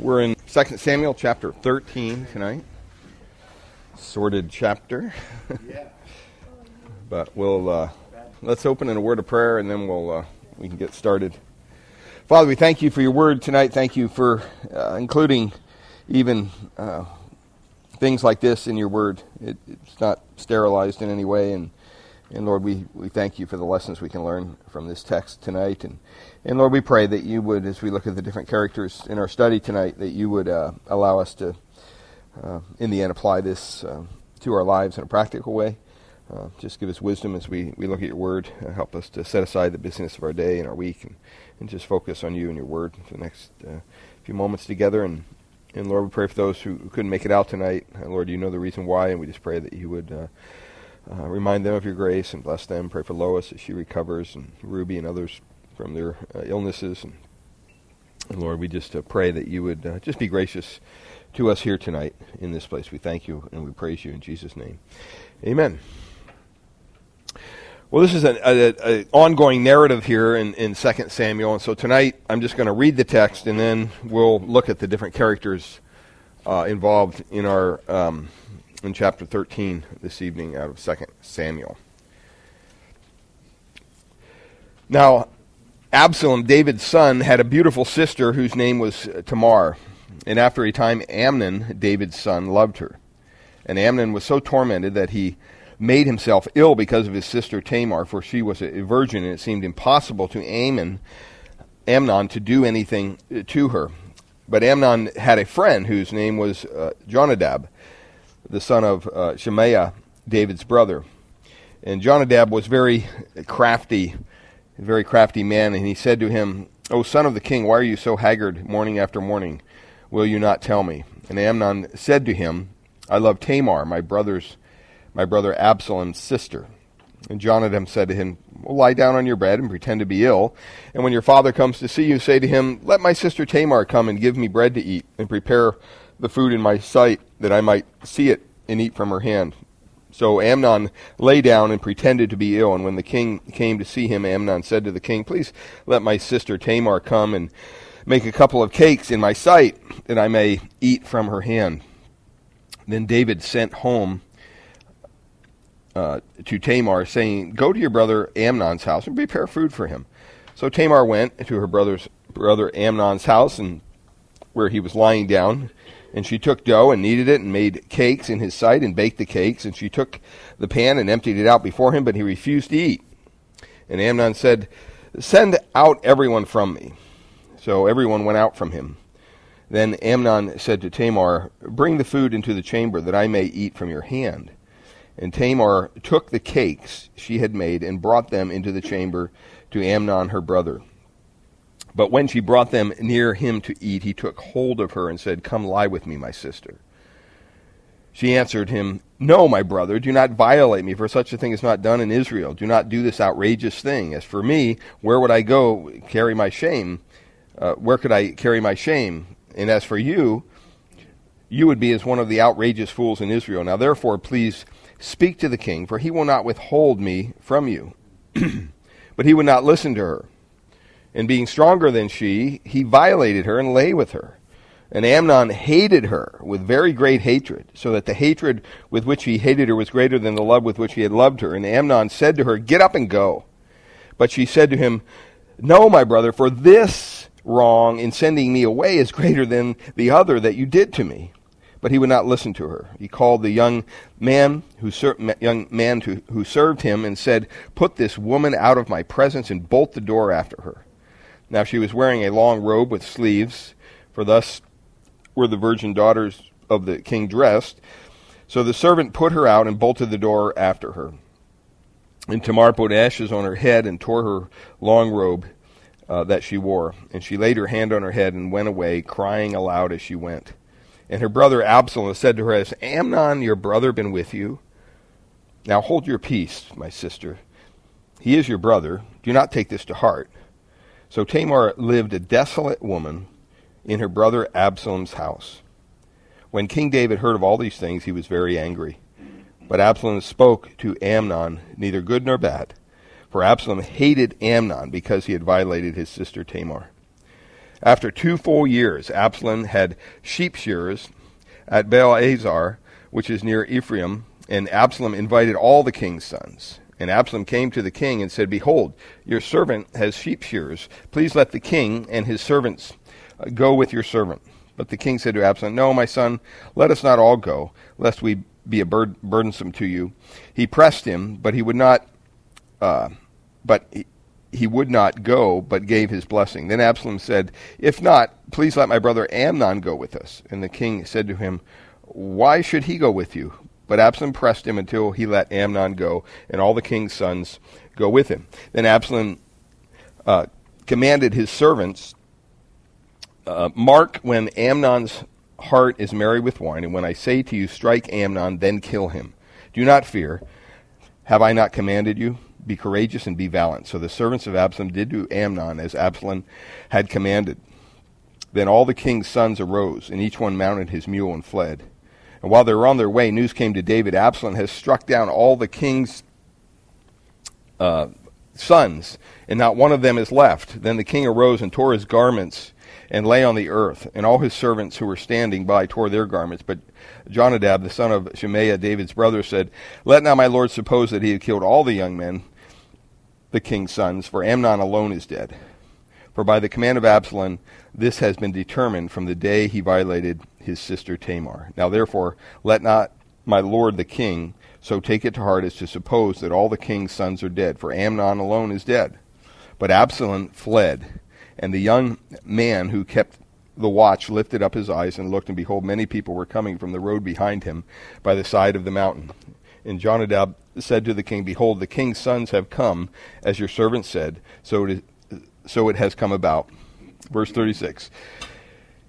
We're in 2 Samuel chapter 13 tonight. Sorted chapter. but we'll uh, let's open in a word of prayer and then we'll uh, we can get started. Father, we thank you for your word tonight. Thank you for uh, including even uh, things like this in your word. It, it's not sterilized in any way and and Lord, we, we thank you for the lessons we can learn from this text tonight. And, and Lord, we pray that you would, as we look at the different characters in our study tonight, that you would uh, allow us to, uh, in the end, apply this uh, to our lives in a practical way. Uh, just give us wisdom as we, we look at your word. Uh, help us to set aside the business of our day and our week and, and just focus on you and your word for the next uh, few moments together. And, and Lord, we pray for those who, who couldn't make it out tonight. Lord, you know the reason why, and we just pray that you would uh, remind them of your grace and bless them. Pray for Lois as she recovers, and Ruby and others from their uh, illnesses. And, and, Lord, we just uh, pray that you would uh, just be gracious to us here tonight in this place. We thank you and we praise you in Jesus' name. Amen. Well, this is an ongoing narrative here in, in 2 Samuel, and so tonight I'm just going to read the text and then we'll look at the different characters uh, involved in our um, in chapter 13 this evening out of 2 Samuel. Now, Absalom, David's son, had a beautiful sister whose name was Tamar. And after a time, Amnon, David's son, loved her. And Amnon was so tormented that he made himself ill because of his sister Tamar, for she was a virgin, and it seemed impossible to Amnon, Amnon to do anything to her. But Amnon had a friend whose name was uh, Jonadab the son of uh, Shemaiah, David's brother. And Jonadab was very crafty, very crafty man, and he said to him, O son of the king, why are you so haggard morning after morning? Will you not tell me? And Amnon said to him, I love Tamar, my brother's, my brother Absalom's sister. And Jonadab said to him, well, lie down on your bed and pretend to be ill. And when your father comes to see you, say to him, Let my sister Tamar come and give me bread to eat, and prepare the food in my sight, that I might see it and eat from her hand. So Amnon lay down and pretended to be ill. And when the king came to see him, Amnon said to the king, Please let my sister Tamar come and make a couple of cakes in my sight, that I may eat from her hand. Then David sent home uh, to Tamar, saying, Go to your brother Amnon's house and prepare food for him. So Tamar went to her brother's brother Amnon's house, and where he was lying down, and she took dough and kneaded it and made cakes in his sight and baked the cakes. And she took the pan and emptied it out before him, but he refused to eat. And Amnon said, Send out everyone from me. So everyone went out from him. Then Amnon said to Tamar, Bring the food into the chamber that I may eat from your hand. And Tamar took the cakes she had made and brought them into the chamber to Amnon her brother. But when she brought them near him to eat, he took hold of her and said, Come lie with me, my sister. She answered him, No, my brother, do not violate me, for such a thing is not done in Israel. Do not do this outrageous thing. As for me, where would I go carry my shame? Uh, where could I carry my shame? And as for you, you would be as one of the outrageous fools in Israel. Now therefore, please speak to the king, for he will not withhold me from you. but he would not listen to her and being stronger than she, he violated her and lay with her. And Amnon hated her with very great hatred, so that the hatred with which he hated her was greater than the love with which he had loved her. And Amnon said to her, Get up and go. But she said to him, No, my brother, for this wrong in sending me away is greater than the other that you did to me. But he would not listen to her. He called the young man who ser- young man who served him and said, "Put this woman out of my presence and bolt the door after her." Now she was wearing a long robe with sleeves, for thus were the virgin daughters of the king dressed. So the servant put her out and bolted the door after her. And Tamar put ashes on her head and tore her long robe uh, that she wore. And she laid her hand on her head and went away, crying aloud as she went. And her brother Absalom said to her, Has Amnon your brother been with you? Now hold your peace, my sister. He is your brother. Do not take this to heart. So Tamar lived a desolate woman in her brother Absalom's house. When King David heard of all these things, he was very angry. But Absalom spoke to Amnon neither good nor bad, for Absalom hated Amnon because he had violated his sister Tamar. After two full years, Absalom had sheep shearers at Baal Hazor, which is near Ephraim, and Absalom invited all the king's sons. And Absalom came to the king and said, Behold, your servant has sheep shearers. Please let the king and his servants uh, go with your servant. But the king said to Absalom, No, my son, let us not all go, lest we be a bur- burdensome to you. He pressed him, but he would not. Uh, but he, he would not go, but gave his blessing. Then Absalom said, If not, please let my brother Amnon go with us. And the king said to him, Why should he go with you? But Absalom pressed him until he let Amnon go, and all the king's sons go with him. Then Absalom uh, commanded his servants, uh, Mark when Amnon's heart is merry with wine, and when I say to you, Strike Amnon, then kill him. Do not fear. Have I not commanded you? Be courageous and be valiant. So the servants of Absalom did to Amnon as Absalom had commanded. Then all the king's sons arose, and each one mounted his mule and fled. And while they were on their way, news came to David Absalom has struck down all the king's uh, sons, and not one of them is left. Then the king arose and tore his garments and lay on the earth, and all his servants who were standing by tore their garments. But Jonadab, the son of Shemaiah, David's brother, said, Let not my lord suppose that he had killed all the young men, the king's sons, for Amnon alone is dead. For by the command of Absalom, this has been determined from the day he violated his sister Tamar. Now therefore, let not my lord the king so take it to heart as to suppose that all the king's sons are dead, for Amnon alone is dead. But Absalom fled, and the young man who kept the watch lifted up his eyes and looked, and behold, many people were coming from the road behind him by the side of the mountain. And Jonadab said to the king, Behold, the king's sons have come, as your servant said, so it, is, so it has come about. Verse 36.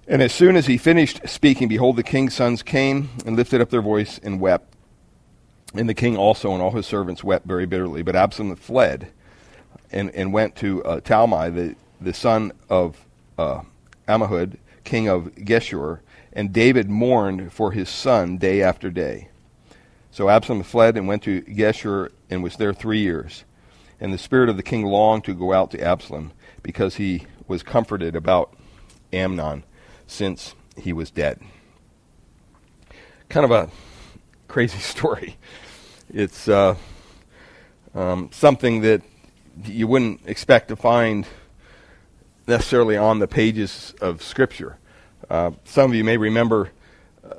And as soon as he finished speaking, behold, the king's sons came and lifted up their voice and wept. And the king also and all his servants wept very bitterly. But Absalom fled and, and went to uh, Talmai, the, the son of uh, Ammihud, king of Geshur, and David mourned for his son day after day. So Absalom fled and went to Geshur and was there three years. And the spirit of the king longed to go out to Absalom because he was comforted about Amnon since he was dead. Kind of a crazy story. It's uh, um, something that you wouldn't expect to find necessarily on the pages of Scripture. Uh, some of you may remember uh,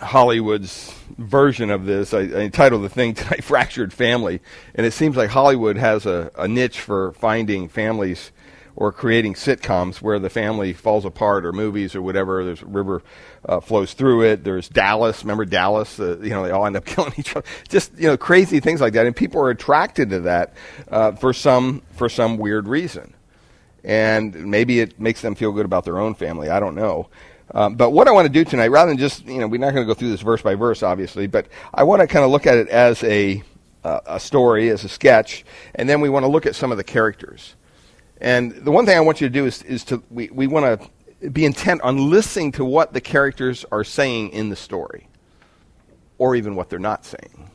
Hollywood's version of this. I, I, entitled the thing tonight "Fractured Family," and it seems like Hollywood has a, a niche for finding families or creating sitcoms where the family falls apart or movies or whatever. There's river uh, flows through it. There's Dallas. Remember Dallas? Uh, you know, they all end up killing each other. Just you know, crazy things like that, and people are attracted to that uh, for some for some weird reason and maybe it makes them feel good about their own family. I don't know. Um, but what I want to do tonight, rather than just, you know, we're not going to go through this verse by verse, obviously, but I want to kind of look at it as a, uh, a story, as a sketch, and then we want to look at some of the characters. And the one thing I want you to do is, is to, we, we want to be intent on listening to what the characters are saying in the story, or even what they're not saying.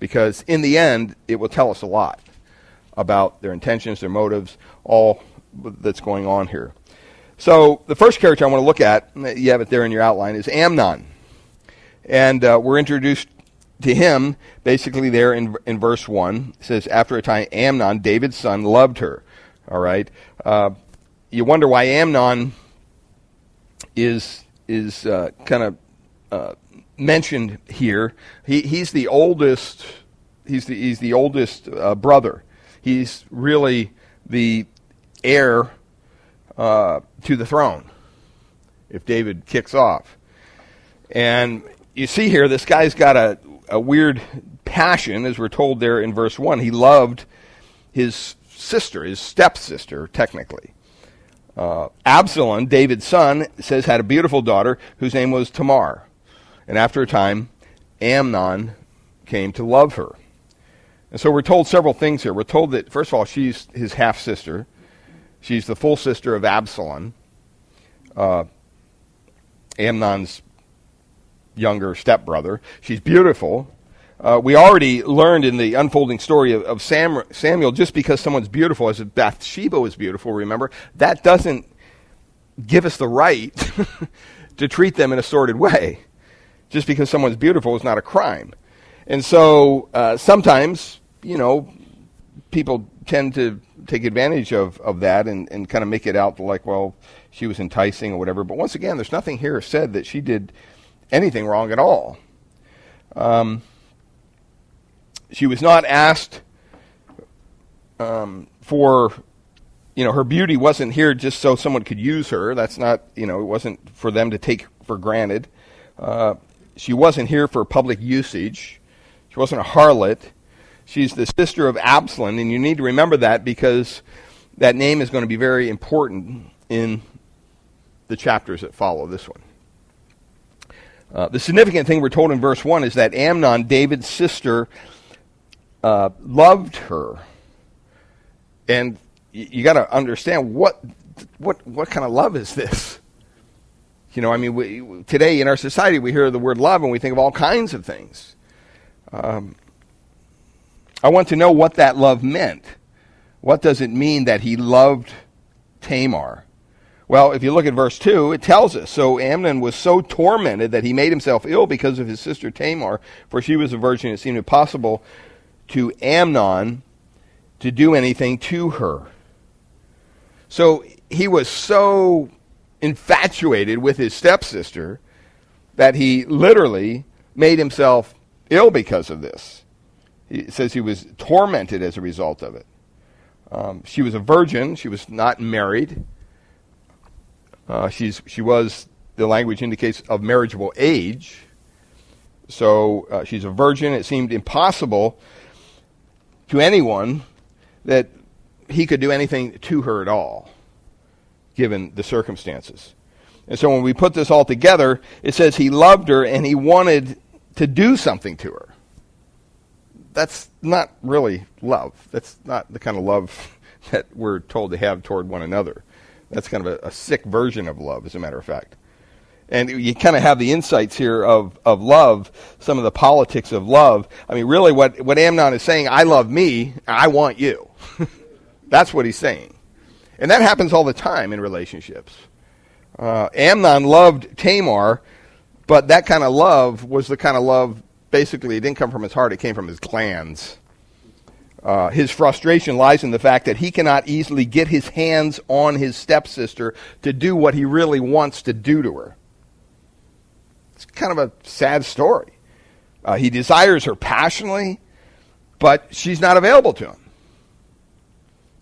Because in the end, it will tell us a lot about their intentions, their motives, all that's going on here. So the first character I want to look at, you have it there in your outline, is Amnon. And uh, we're introduced to him basically there in, in verse 1. It says, After a time, Amnon, David's son, loved her. All right. Uh, you wonder why Amnon is, is uh, kind of uh, mentioned here. He, he's the oldest, he's the, he's the oldest uh, brother. He's really the heir uh, to the throne if David kicks off. And you see here, this guy's got a, a weird passion, as we're told there in verse 1. He loved his sister, his stepsister, technically. Uh, Absalom, David's son, says had a beautiful daughter whose name was Tamar. And after a time, Amnon came to love her. And so we're told several things here. We're told that, first of all, she's his half sister. She's the full sister of Absalom, uh, Amnon's younger stepbrother. She's beautiful. Uh, we already learned in the unfolding story of, of Sam, Samuel, just because someone's beautiful, as Bathsheba was beautiful, remember, that doesn't give us the right to treat them in a sordid way. Just because someone's beautiful is not a crime. And so uh, sometimes, you know, people tend to take advantage of, of that and, and kind of make it out like, well, she was enticing or whatever. But once again, there's nothing here said that she did anything wrong at all. Um, she was not asked um, for, you know, her beauty wasn't here just so someone could use her. That's not, you know, it wasn't for them to take for granted. Uh, she wasn't here for public usage. She wasn't a harlot. She's the sister of Absalom, and you need to remember that because that name is going to be very important in the chapters that follow this one. Uh, the significant thing we're told in verse 1 is that Amnon, David's sister, uh, loved her. And you, got to understand what, what, what kind of love is this? You know, I mean, we, today in our society, we hear the word love and we think of all kinds of things. Um, I want to know what that love meant. What does it mean that he loved Tamar? Well, if you look at verse 2, it tells us So Amnon was so tormented that he made himself ill because of his sister Tamar, for she was a virgin. It seemed impossible to Amnon to do anything to her. So he was so infatuated with his stepsister that he literally made himself ill because of this. He says he was tormented as a result of it. Um, she was a virgin. She was not married. Uh, she's, she was, the language indicates, of marriageable age. So uh, she's a virgin. It seemed impossible to anyone that he could do anything to her at all, given the circumstances. And so when we put this all together, it says he loved her and he wanted to do something to her. That's not really love. That's not the kind of love that we're told to have toward one another. That's kind of a, a sick version of love, as a matter of fact. And you kind of have the insights here of, of love, some of the politics of love. I mean, really, what, what Amnon is saying, I love me, I want you. That's what he's saying. And that happens all the time in relationships. Uh, Amnon loved Tamar, but that kind of love was the kind of love, basically, it didn't come from his heart, it came from his glands. Uh, his frustration lies in the fact that he cannot easily get his hands on his stepsister to do what he really wants to do to her. It's kind of a sad story. Uh, he desires her passionately, but she's not available to him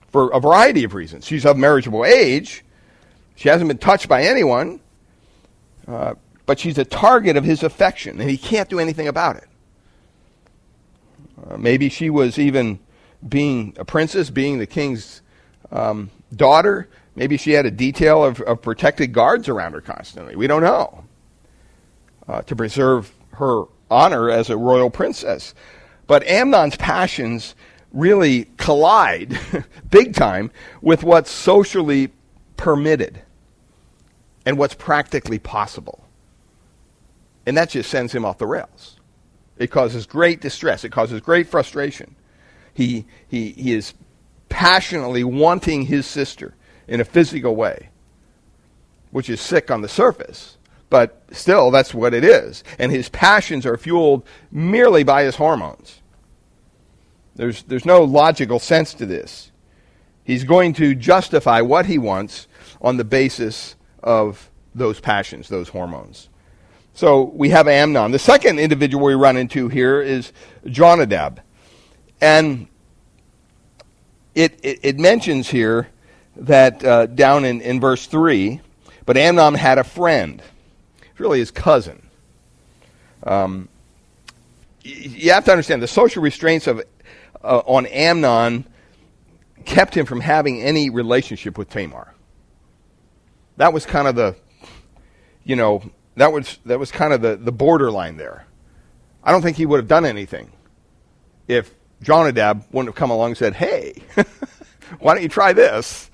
for a variety of reasons. She's of marriageable age. She hasn't been touched by anyone, uh, but she's a target of his affection, and he can't do anything about it. Uh, maybe she was even being a princess, being the king's um, daughter. Maybe she had a detail of, of, protected guards around her constantly. We don't know. Uh, to preserve her honor as a royal princess. But Amnon's passions really collide big time with what's socially permitted and what's practically possible. And that just sends him off the rails. It causes great distress, it causes great frustration. He, he, he is passionately wanting his sister in a physical way, which is sick on the surface, but still, that's what it is. And his passions are fueled merely by his hormones. There's, there's no logical sense to this. He's going to justify what he wants on the basis of those passions, those hormones. So we have Amnon. The second individual we run into here is Jonadab. And it, it, it mentions here that uh, down in, in verse 3, but Amnon had a friend. Really his cousin. Um, you have to understand the social restraints of uh, on Amnon kept him from having any relationship with Tamar. That was kind of the, you know, that was that was kind of the, the borderline there. I don't think he would have done anything if Jonadab wouldn't have come along and said, hey, why don't you try this?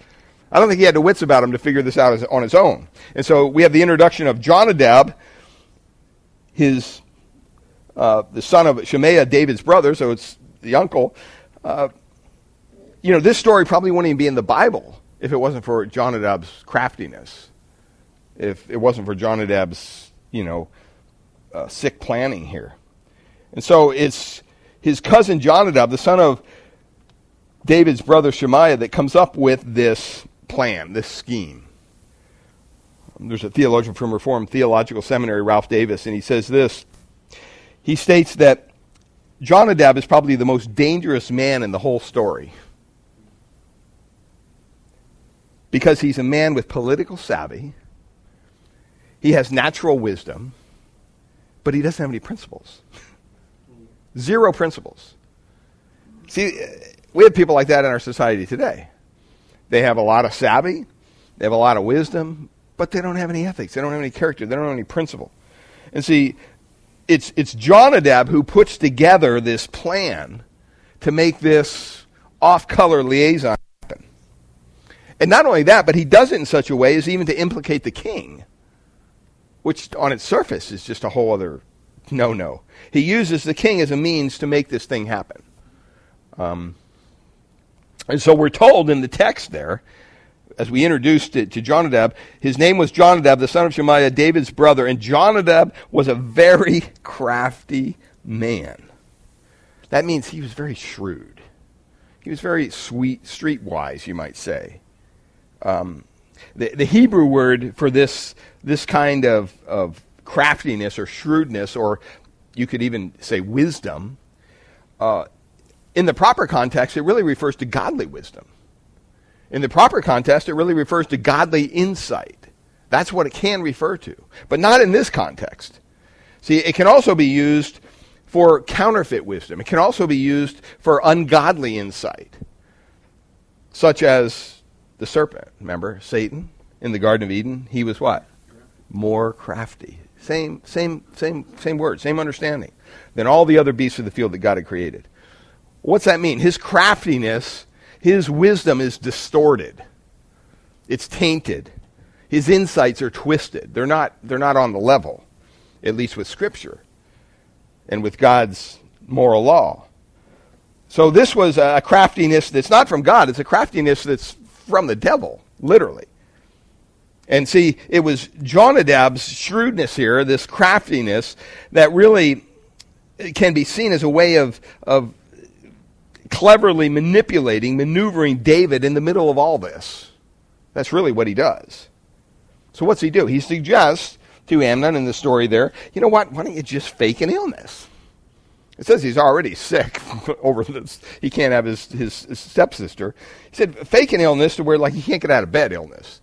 I don't think he had the wits about him to figure this out on his own. And so we have the introduction of Jonadab, his uh, the son of Shemaiah, David's brother, so it's the uncle. Uh, you know, this story probably wouldn't even be in the Bible if it wasn't for Jonadab's craftiness, if it wasn't for Jonadab's, you know, uh, sick planning here. And so it's his cousin Jonadab, the son of David's brother Shemaiah, that comes up with this plan, this scheme. There's a theologian from Reformed Theological Seminary, Ralph Davis, and he says this. He states that Jonadab is probably the most dangerous man in the whole story because he's a man with political savvy, he has natural wisdom, but he doesn't have any principles. Zero principles. See, we have people like that in our society today. They have a lot of savvy, they have a lot of wisdom, but they don't have any ethics. They don't have any character. They don't have any principle. And see, it's, it's Jonadab who puts together this plan to make this off color liaison happen. And not only that, but he does it in such a way as even to implicate the king, which on its surface is just a whole other no no. He uses the king as a means to make this thing happen. Um, and so we're told in the text there as we introduced it to Jonadab, his name was Jonadab, the son of Shemaiah, David's brother, and Jonadab was a very crafty man. That means he was very shrewd. He was very sweet, streetwise, you might say. Um, the, the Hebrew word for this, this kind of, of craftiness or shrewdness, or you could even say wisdom, uh, in the proper context, it really refers to godly wisdom. In the proper context, it really refers to godly insight. That's what it can refer to, but not in this context. See, it can also be used for counterfeit wisdom. It can also be used for ungodly insight, such as the serpent. Remember, Satan in the Garden of Eden? He was what? More crafty. Same, same, same, same word, same understanding than all the other beasts of the field that God had created. What's that mean? His craftiness his wisdom is distorted, it's tainted. His insights are twisted. They're not, they're not on the level, at least with Scripture and with God's moral law. So this was a craftiness that's not from God, it's a craftiness that's from the devil, literally. And see, it was Jonadab's shrewdness here, this craftiness, that really can be seen as a way of, of cleverly manipulating, maneuvering David in the middle of all this. That's really what he does. So what's he do? He suggests to Amnon in the story there, you know what? Why don't you just fake an illness? It says he's already sick over this. He can't have his, his, stepsister. He said, fake an illness to where like he can't get out of bed illness.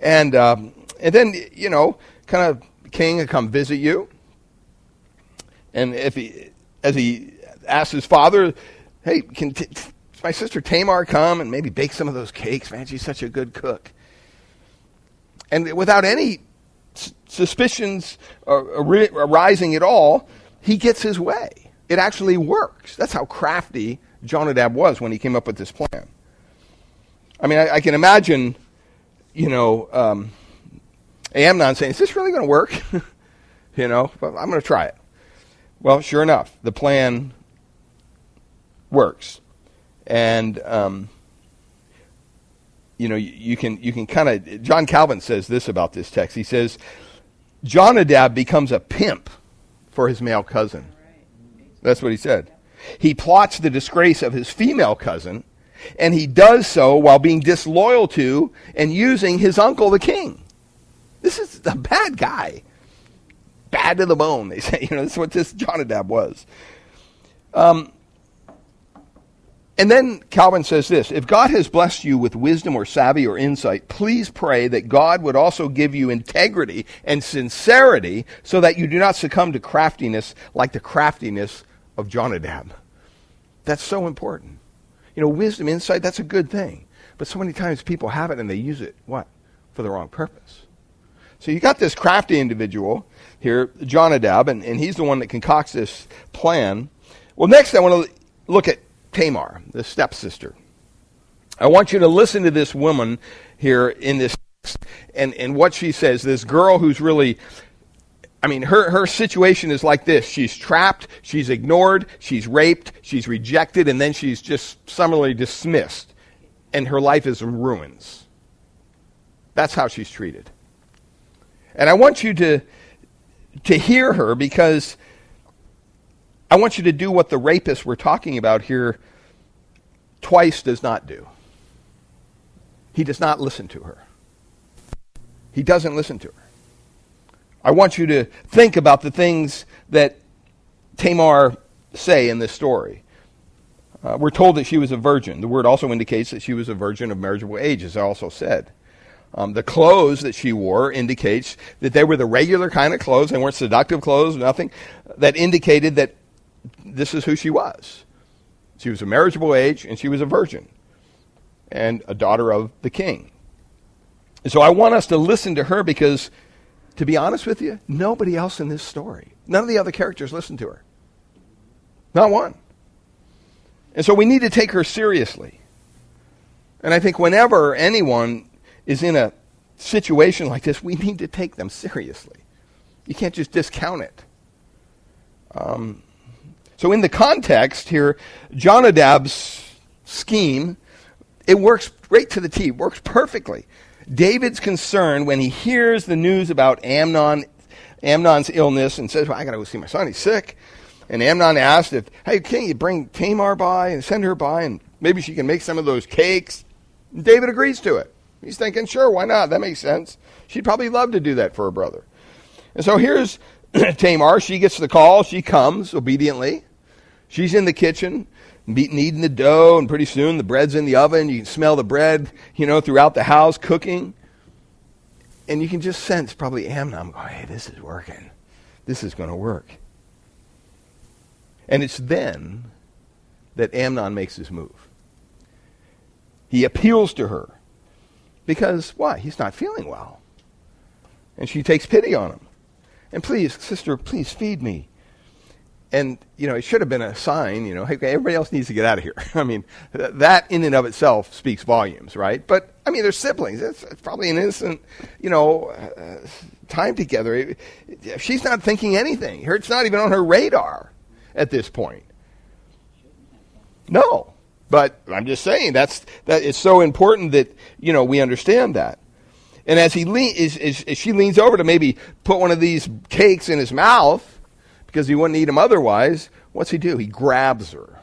And, um, and then, you know, kind of king will come visit you. And if he, as he asks his father, hey, can t- my sister Tamar come and maybe bake some of those cakes? Man, she's such a good cook. And without any s- suspicions arising at all, he gets his way. It actually works. That's how crafty Jonadab was when he came up with this plan. I mean, I, I can imagine, you know, um, Amnon saying, "Is this really going to work?" you know, but I'm going to try it. Well, sure enough, the plan works. And um, you know, you, you can you can kind of John Calvin says this about this text. He says Jonadab becomes a pimp for his male cousin. That's what he said. He plots the disgrace of his female cousin, and he does so while being disloyal to and using his uncle the king. This is a bad guy. Bad to the bone, they say. You know, that's what this Jonadab was. Um, and then Calvin says this If God has blessed you with wisdom or savvy or insight, please pray that God would also give you integrity and sincerity so that you do not succumb to craftiness like the craftiness of Jonadab. That's so important. You know, wisdom, insight, that's a good thing. But so many times people have it and they use it, what? For the wrong purpose. So you got this crafty individual here, Jonadab, and, and he's the one that concocts this plan. Well, next I want to look at Tamar, the stepsister. I want you to listen to this woman here in this and, and what she says. This girl who's really I mean, her, her situation is like this. She's trapped, she's ignored, she's raped, she's rejected, and then she's just summarily dismissed. And her life is in ruins. That's how she's treated. And I want you to, to hear her because I want you to do what the rapist we're talking about here twice does not do. He does not listen to her. He doesn't listen to her. I want you to think about the things that Tamar say in this story. Uh, we're told that she was a virgin. The word also indicates that she was a virgin of marriageable age, as I also said. Um, the clothes that she wore indicates that they were the regular kind of clothes. They weren't seductive clothes, nothing that indicated that this is who she was. She was a marriageable age, and she was a virgin, and a daughter of the king. And so I want us to listen to her because to be honest with you, nobody else in this story, none of the other characters listen to her. Not one. And so we need to take her seriously. And I think whenever anyone is in a situation like this, we need to take them seriously. You can't just discount it. Um, so, in the context here, Jonadab's scheme, it works right to the T, works perfectly. David's concern when he hears the news about Amnon, Amnon's illness and says, well, I got to go see my son. He's sick. And Amnon asked if, hey, can't you bring Tamar by and send her by and maybe she can make some of those cakes? And David agrees to it. He's thinking, sure, why not? That makes sense. She'd probably love to do that for her brother. And so here's Tamar. She gets the call. She comes obediently. She's in the kitchen kneading the dough, and pretty soon the bread's in the oven. You can smell the bread, you know, throughout the house cooking. And you can just sense probably Amnon going, hey, this is working. This is going to work. And it's then that Amnon makes his move. He appeals to her because, why? He's not feeling well. And she takes pity on him. And please, sister, please feed me and you know, it should have been a sign. You know, hey, everybody else needs to get out of here. I mean, th- that in and of itself speaks volumes, right? But I mean, they're siblings. It's, probably an innocent, you know, uh, time together. she's not thinking anything. It's not even on her radar at this point. No, but I'm just saying that's that. It's so important that you know we understand that. And as he le- as, as, as she leans over to maybe put one of these cakes in his mouth because he wouldn't eat him otherwise, what's he do? He grabs her.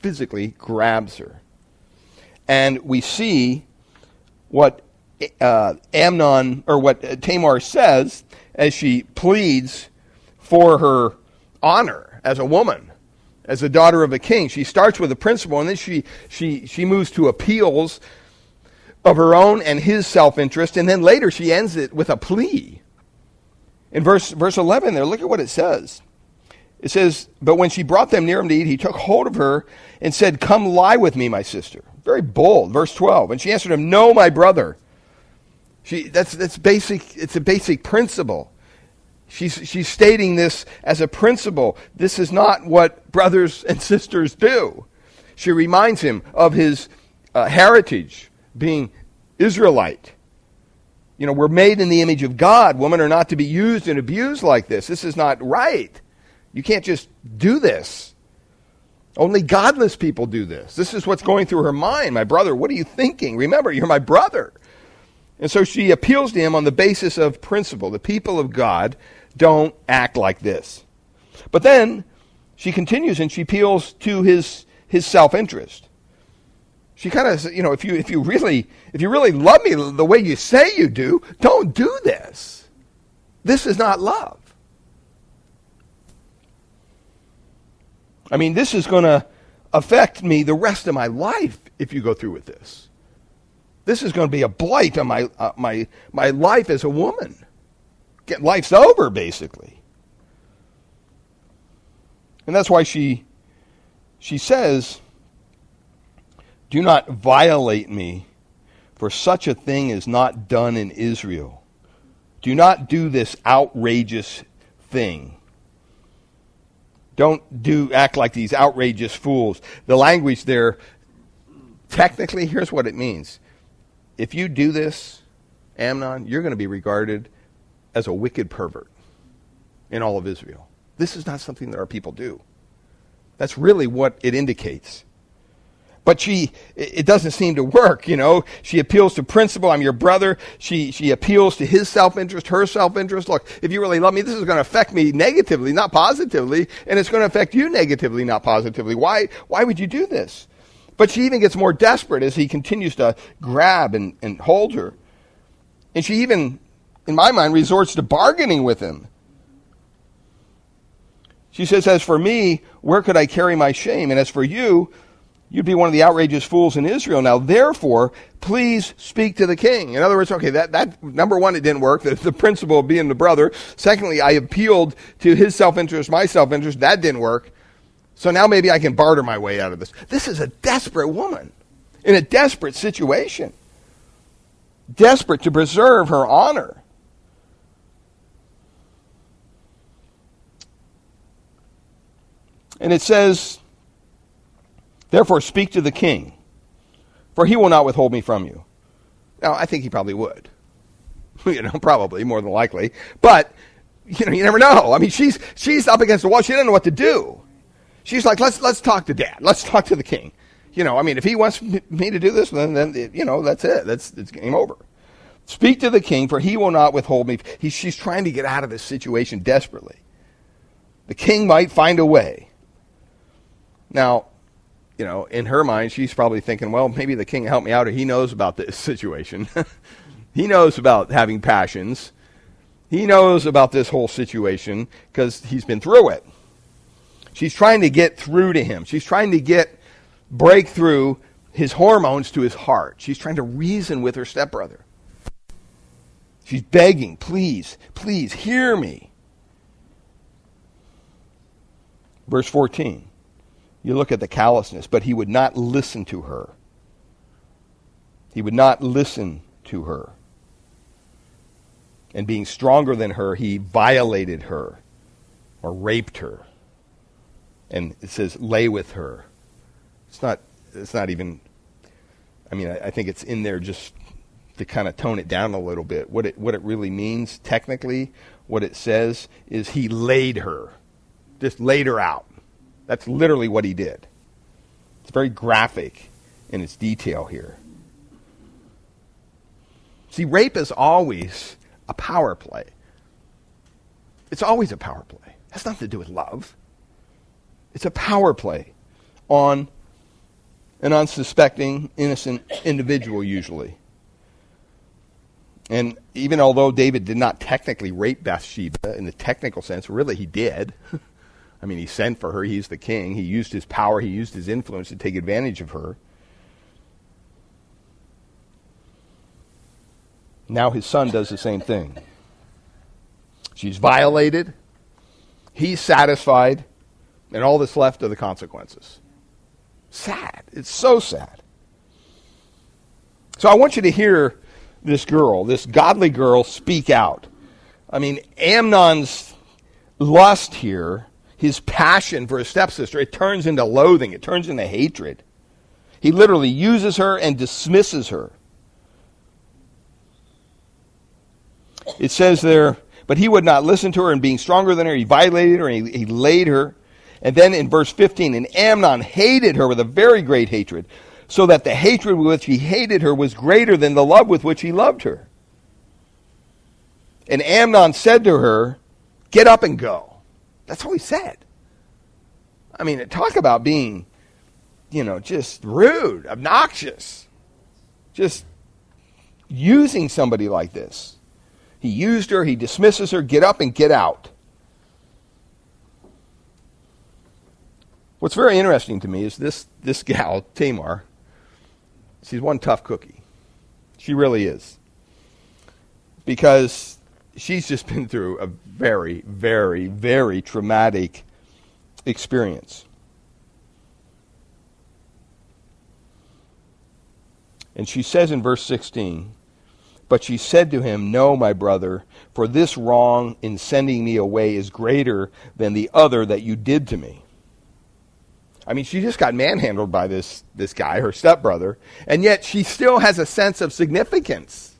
Physically grabs her. And we see what uh, Amnon, or what Tamar says as she pleads for her honor as a woman, as a daughter of a king. She starts with a principle, and then she, she, she moves to appeals of her own and his self interest, and then later she ends it with a plea in verse, verse 11 there, look at what it says. It says, But when she brought them near him to eat, he took hold of her and said, Come lie with me, my sister. Very bold. Verse 12. And she answered him, No, my brother. She, that's, that's basic, it's a basic principle. She's, she's stating this as a principle. This is not what brothers and sisters do. She reminds him of his uh, heritage, being Israelite. You know, we're made in the image of God. Women are not to be used and abused like this. This is not right. You can't just do this. Only godless people do this. This is what's going through her mind. My brother, what are you thinking? Remember, you're my brother. And so she appeals to him on the basis of principle. The people of God don't act like this. But then she continues and she appeals to his, his self interest she kind of you know if you if you really if you really love me the way you say you do don't do this. This is not love. I mean this is going to affect me the rest of my life if you go through with this. This is going to be a blight on my uh, my my life as a woman. Get, life's over basically. And that's why she she says do not violate me, for such a thing is not done in Israel. Do not do this outrageous thing. Don't do act like these outrageous fools. The language there technically here's what it means. If you do this, Amnon, you're going to be regarded as a wicked pervert. in all of Israel. This is not something that our people do. That's really what it indicates. But she, it doesn't seem to work, you know. She appeals to principle. I'm your brother. She, she appeals to his self-interest, her self-interest. Look, if you really love me, this is going to affect me negatively, not positively. And it's going to affect you negatively, not positively. Why, why would you do this? But she even gets more desperate as he continues to grab and, and hold her. And she even, in my mind, resorts to bargaining with him. She says, As for me, where could I carry my shame? And as for you, you'd be one of the outrageous fools in Israel. Now, therefore, please speak to the king. In other words, okay, that, that number one, it didn't work. The, the principle of being the brother. Secondly, I appealed to his self interest, my self interest. That didn't work. So now maybe I can barter my way out of this. This is a desperate woman in a desperate situation, desperate to preserve her honor. And it says, Therefore, speak to the king, for he will not withhold me from you. Now, I think he probably would. you know, probably, more than likely. But, you know, you never know. I mean, she's, she's up against the wall. She doesn't know what to do. She's like, let's, let's talk to dad. Let's talk to the king. You know, I mean, if he wants me to do this, then, then you know, that's it. That's, it's game over. Speak to the king, for he will not withhold me. He, she's trying to get out of this situation desperately. The king might find a way. Now, you know, in her mind, she's probably thinking, well, maybe the king helped me out, or he knows about this situation. he knows about having passions. He knows about this whole situation because he's been through it. She's trying to get through to him. She's trying to get breakthrough his hormones to his heart. She's trying to reason with her stepbrother. She's begging, please, please hear me. Verse 14. You look at the callousness, but he would not listen to her. He would not listen to her. And being stronger than her, he violated her or raped her and it says lay with her. It's not. It's not even. I mean, I, I think it's in there just to kind of tone it down a little bit. What it what it really means technically, what it says is he laid her, just laid her out. That's literally what he did. It's very graphic in its detail here. See, rape is always a power play. It's always a power play. It has nothing to do with love. It's a power play on an unsuspecting, innocent individual, usually. And even although David did not technically rape Bathsheba in the technical sense, really he did. I mean, he sent for her. He's the king. He used his power, he used his influence to take advantage of her. Now his son does the same thing. She's violated. He's satisfied and all that's left are the consequences. Sad. It's so sad. So I want you to hear this girl, this godly girl, speak out. I mean, Amnon's lust here, his passion for his stepsister, it turns into loathing, it turns into hatred. He literally uses her and dismisses her. It says there, but he would not listen to her, and being stronger than her, he violated her, and he, he laid her and then in verse 15, and Amnon hated her with a very great hatred, so that the hatred with which he hated her was greater than the love with which he loved her. And Amnon said to her, Get up and go. That's all he said. I mean, talk about being, you know, just rude, obnoxious, just using somebody like this. He used her, he dismisses her, get up and get out. What's very interesting to me is this, this gal, Tamar, she's one tough cookie. She really is. Because she's just been through a very, very, very traumatic experience. And she says in verse 16, But she said to him, No, my brother, for this wrong in sending me away is greater than the other that you did to me. I mean, she just got manhandled by this, this guy, her stepbrother, and yet she still has a sense of significance.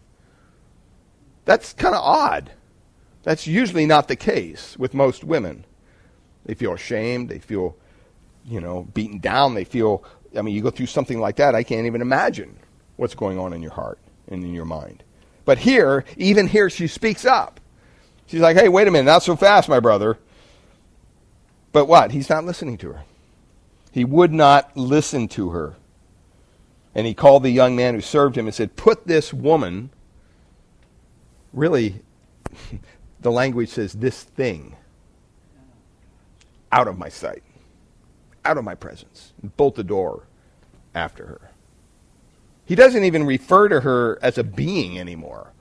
That's kind of odd. That's usually not the case with most women. They feel ashamed. They feel, you know, beaten down. They feel, I mean, you go through something like that, I can't even imagine what's going on in your heart and in your mind. But here, even here, she speaks up. She's like, hey, wait a minute, not so fast, my brother. But what? He's not listening to her. He would not listen to her. And he called the young man who served him and said, Put this woman, really, the language says, this thing, out of my sight, out of my presence, and bolt the door after her. He doesn't even refer to her as a being anymore.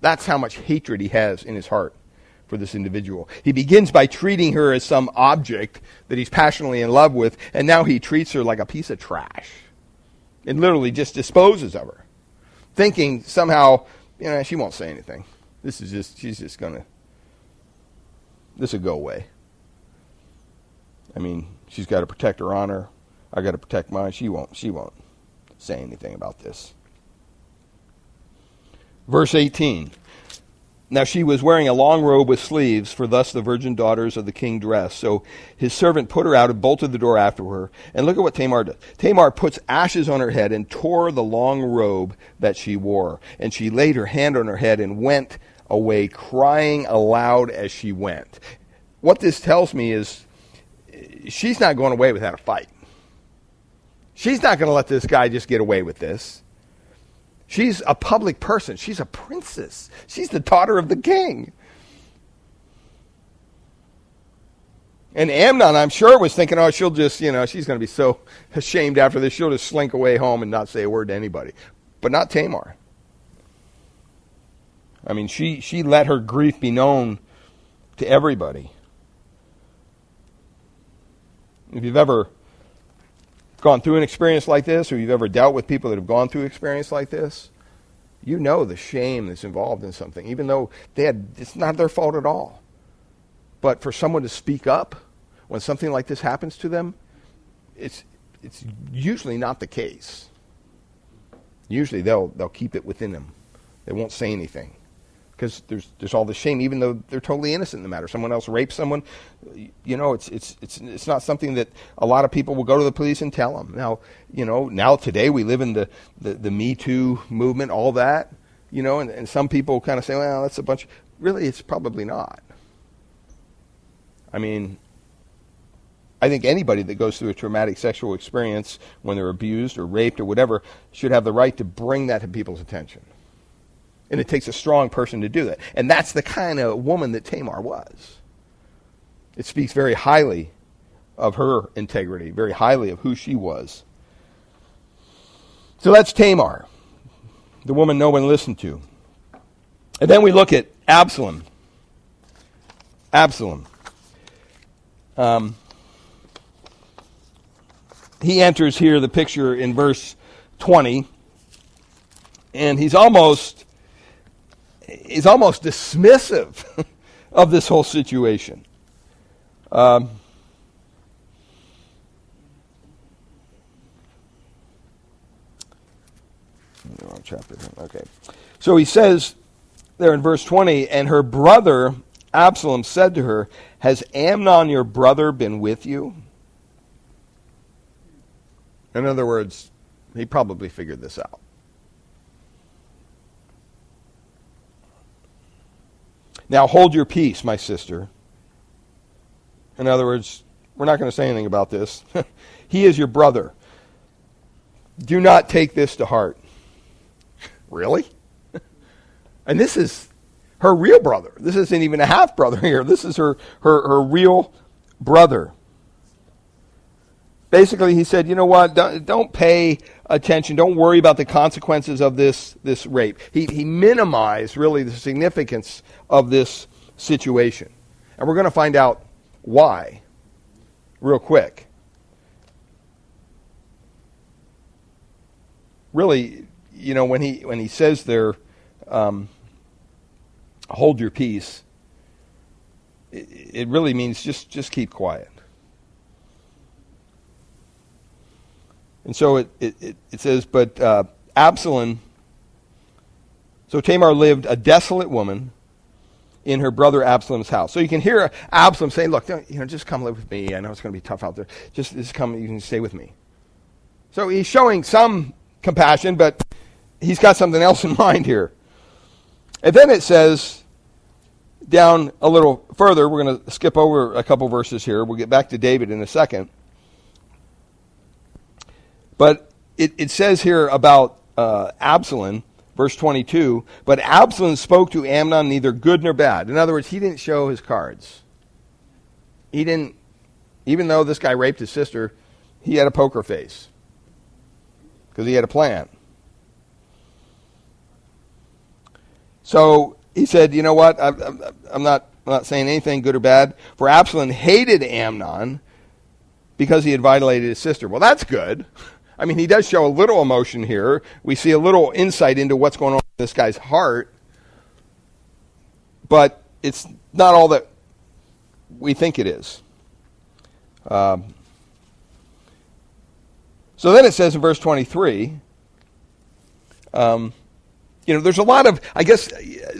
That's how much hatred he has in his heart for this individual. He begins by treating her as some object that he's passionately in love with, and now he treats her like a piece of trash and literally just disposes of her, thinking somehow, you know, she won't say anything. This is just, she's just going to, this would go away. I mean, she's got to protect her honor. I got to protect mine. She won't, she won't say anything about this. Verse 18. Now she was wearing a long robe with sleeves, for thus the virgin daughters of the king dress. So his servant put her out and bolted the door after her. And look at what Tamar does. Tamar puts ashes on her head and tore the long robe that she wore. And she laid her hand on her head and went away, crying aloud as she went. What this tells me is she's not going away without a fight. She's not going to let this guy just get away with this. She's a public person. She's a princess. She's the daughter of the king. And Amnon, I'm sure, was thinking, oh, she'll just, you know, she's going to be so ashamed after this, she'll just slink away home and not say a word to anybody. But not Tamar. I mean, she, she let her grief be known to everybody. If you've ever gone through an experience like this, or you've ever dealt with people that have gone through experience like this, you know the shame that's involved in something, even though they had, it's not their fault at all. But for someone to speak up when something like this happens to them, it's, it's usually not the case. Usually they'll, they'll keep it within them. They won't say anything because there's there's all the shame, even though they're totally innocent in the matter. Someone else rapes someone, you know, it's it's it's it's not something that a lot of people will go to the police and tell them. Now, you know, now today we live in the the, the Me Too movement, all that, you know, and, and some people kind of say, well, that's a bunch. Really, it's probably not. I mean, I think anybody that goes through a traumatic sexual experience when they're abused or raped or whatever should have the right to bring that to people's attention. And it takes a strong person to do that. And that's the kind of woman that Tamar was. It speaks very highly of her integrity, very highly of who she was. So that's Tamar, the woman no one listened to. And then we look at Absalom. Absalom. Um, he enters here the picture in verse 20, and he's almost is almost dismissive of this whole situation. Um, chapter. Okay. So he says there in verse 20, and her brother Absalom said to her, Has Amnon your brother been with you? In other words, he probably figured this out. Now hold your peace, my sister. In other words, we're not going to say anything about this. he is your brother. Do not take this to heart. really? and this is her real brother. This isn't even a half brother here. This is her, her, her real brother. Basically, he said, you know what? Don't, don't pay attention. Don't worry about the consequences of this, this rape. He, he minimized really the significance of this situation. And we're going to find out why real quick. Really, you know, when he, when he says there, um, hold your peace, it, it really means just, just keep quiet. And so it, it, it says, but uh, Absalom, so Tamar lived a desolate woman in her brother Absalom's house. So you can hear Absalom saying, Look, you know, just come live with me. I know it's going to be tough out there. Just, just come, you can stay with me. So he's showing some compassion, but he's got something else in mind here. And then it says, down a little further, we're going to skip over a couple verses here. We'll get back to David in a second. But it, it says here about uh, Absalom Verse 22 But Absalom spoke to Amnon neither good nor bad. In other words, he didn't show his cards. He didn't, even though this guy raped his sister, he had a poker face because he had a plan. So he said, You know what? I'm, I'm, not, I'm not saying anything good or bad. For Absalom hated Amnon because he had violated his sister. Well, that's good. I mean, he does show a little emotion here. We see a little insight into what's going on in this guy's heart. But it's not all that we think it is. Um, so then it says in verse 23, um, you know, there's a lot of, I guess,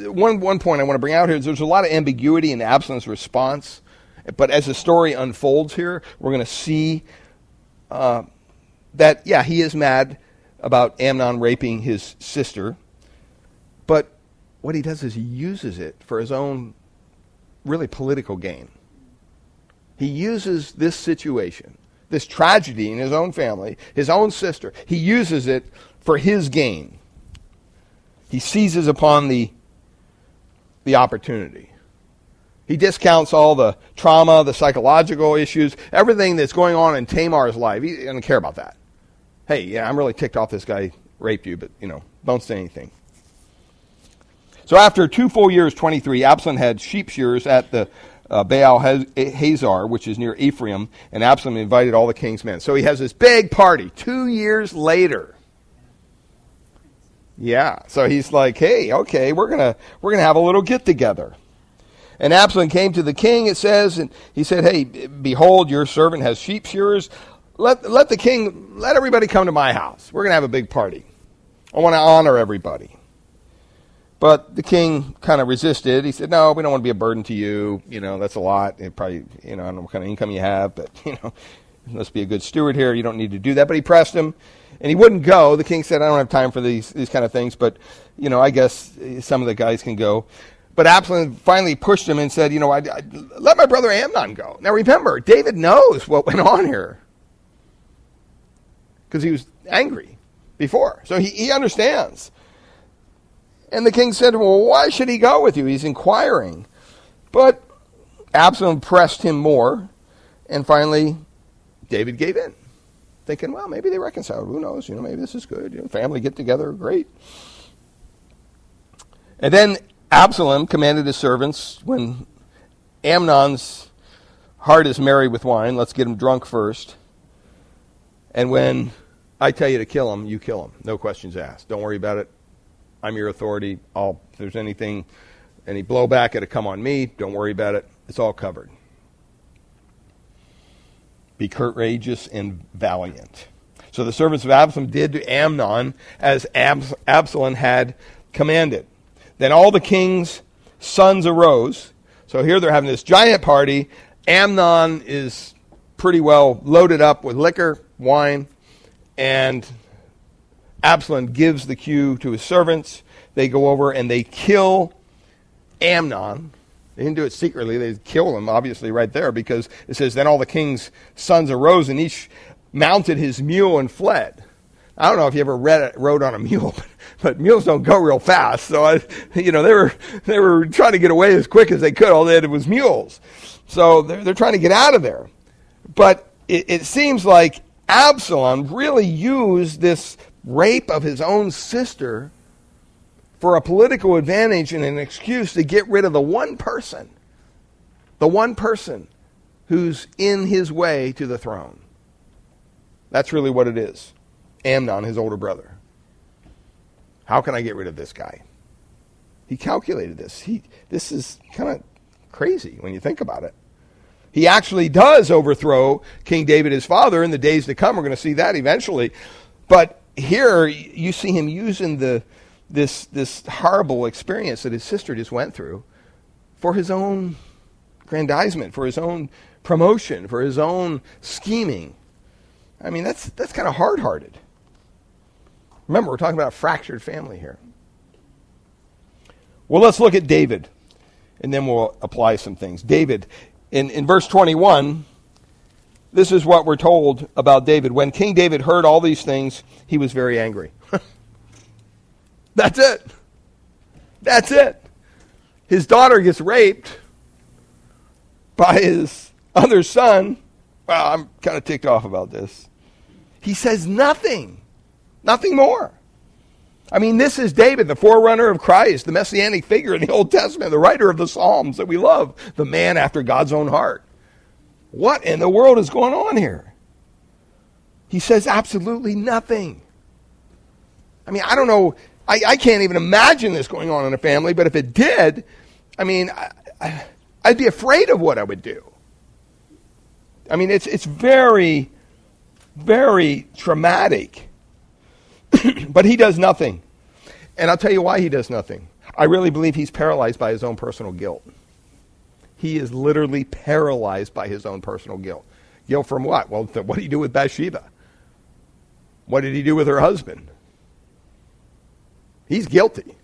one, one point I want to bring out here is there's a lot of ambiguity in Absalom's response. But as the story unfolds here, we're going to see uh, that, yeah, he is mad about Amnon raping his sister, but what he does is he uses it for his own really political gain. He uses this situation, this tragedy in his own family, his own sister, he uses it for his gain. He seizes upon the, the opportunity. He discounts all the trauma, the psychological issues, everything that's going on in Tamar's life. He doesn't care about that hey, yeah, I'm really ticked off this guy raped you, but, you know, don't say anything. So after two full years, 23, Absalom had sheep shears at the uh, Baal Hazor, which is near Ephraim, and Absalom invited all the king's men. So he has this big party two years later. Yeah, so he's like, hey, okay, we're gonna we're gonna have a little get together. And Absalom came to the king, it says, and he said, Hey, behold, your servant has sheep shearers let, let the king, let everybody come to my house. We're going to have a big party. I want to honor everybody. But the king kind of resisted. He said, "No, we don't want to be a burden to you. You know, that's a lot. It probably, you know, I don't know what kind of income you have, but you know, must be a good steward here. You don't need to do that." But he pressed him, and he wouldn't go. The king said, "I don't have time for these these kind of things, but you know, I guess eh, some of the guys can go." But Absalom finally pushed him and said, "You know, I, I, let my brother Amnon go." Now remember, David knows what went on here because he was angry before. So he, he understands. And the king said, Well, why should he go with you? He's inquiring. But Absalom pressed him more, and finally, David gave in, thinking, Well, maybe they reconciled. Who knows? You know, maybe this is good. You know, family get together, great. And then Absalom commanded his servants when Amnon's heart is merry with wine, let's get him drunk first. And when I tell you to kill him, you kill him. No questions asked. Don't worry about it. I'm your authority. I'll, if there's anything, any blowback, it'll come on me. Don't worry about it. It's all covered. Be courageous and valiant. So the servants of Absalom did to Amnon as Absalom had commanded. Then all the king's sons arose. So here they're having this giant party. Amnon is pretty well loaded up with liquor, wine, and Absalom gives the cue to his servants. They go over and they kill Amnon. They didn't do it secretly. They kill him, obviously, right there, because it says, Then all the king's sons arose, and each mounted his mule and fled. I don't know if you ever read, rode on a mule, but, but mules don't go real fast. So, I, you know, they were, they were trying to get away as quick as they could. All they had was mules. So they're, they're trying to get out of there. But it, it seems like Absalom really used this rape of his own sister for a political advantage and an excuse to get rid of the one person, the one person who's in his way to the throne. That's really what it is. Amnon, his older brother. How can I get rid of this guy? He calculated this. He, this is kind of crazy when you think about it. He actually does overthrow King David, his father, in the days to come. We're going to see that eventually. But here you see him using the, this, this horrible experience that his sister just went through for his own grandizement, for his own promotion, for his own scheming. I mean, that's, that's kind of hard hearted. Remember, we're talking about a fractured family here. Well, let's look at David, and then we'll apply some things. David, in, in verse 21, this is what we're told about David. When King David heard all these things, he was very angry. That's it. That's it. His daughter gets raped by his other son. Well, I'm kind of ticked off about this. He says nothing, nothing more. I mean, this is David, the forerunner of Christ, the messianic figure in the Old Testament, the writer of the Psalms that we love, the man after God's own heart. What in the world is going on here? He says absolutely nothing. I mean, I don't know. I, I can't even imagine this going on in a family, but if it did, I mean, I, I'd be afraid of what I would do. I mean, it's, it's very, very traumatic. but he does nothing. And I'll tell you why he does nothing. I really believe he's paralyzed by his own personal guilt. He is literally paralyzed by his own personal guilt. Guilt from what? Well, what did he do with Bathsheba? What did he do with her husband? He's guilty.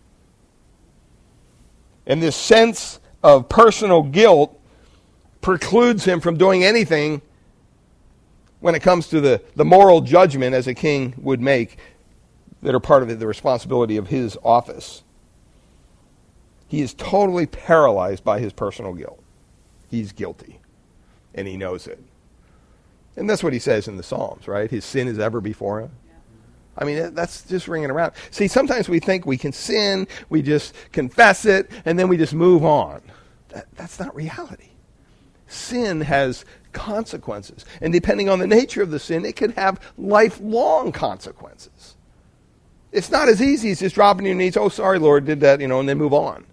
And this sense of personal guilt precludes him from doing anything when it comes to the, the moral judgment as a king would make that are part of the responsibility of his office. He is totally paralyzed by his personal guilt. He's guilty, and he knows it. And that's what he says in the Psalms, right? His sin is ever before him. I mean, that's just ringing around. See, sometimes we think we can sin, we just confess it, and then we just move on. That, that's not reality. Sin has consequences. And depending on the nature of the sin, it could have lifelong consequences. It's not as easy as just dropping your knees, oh, sorry, Lord, did that, you know, and then move on.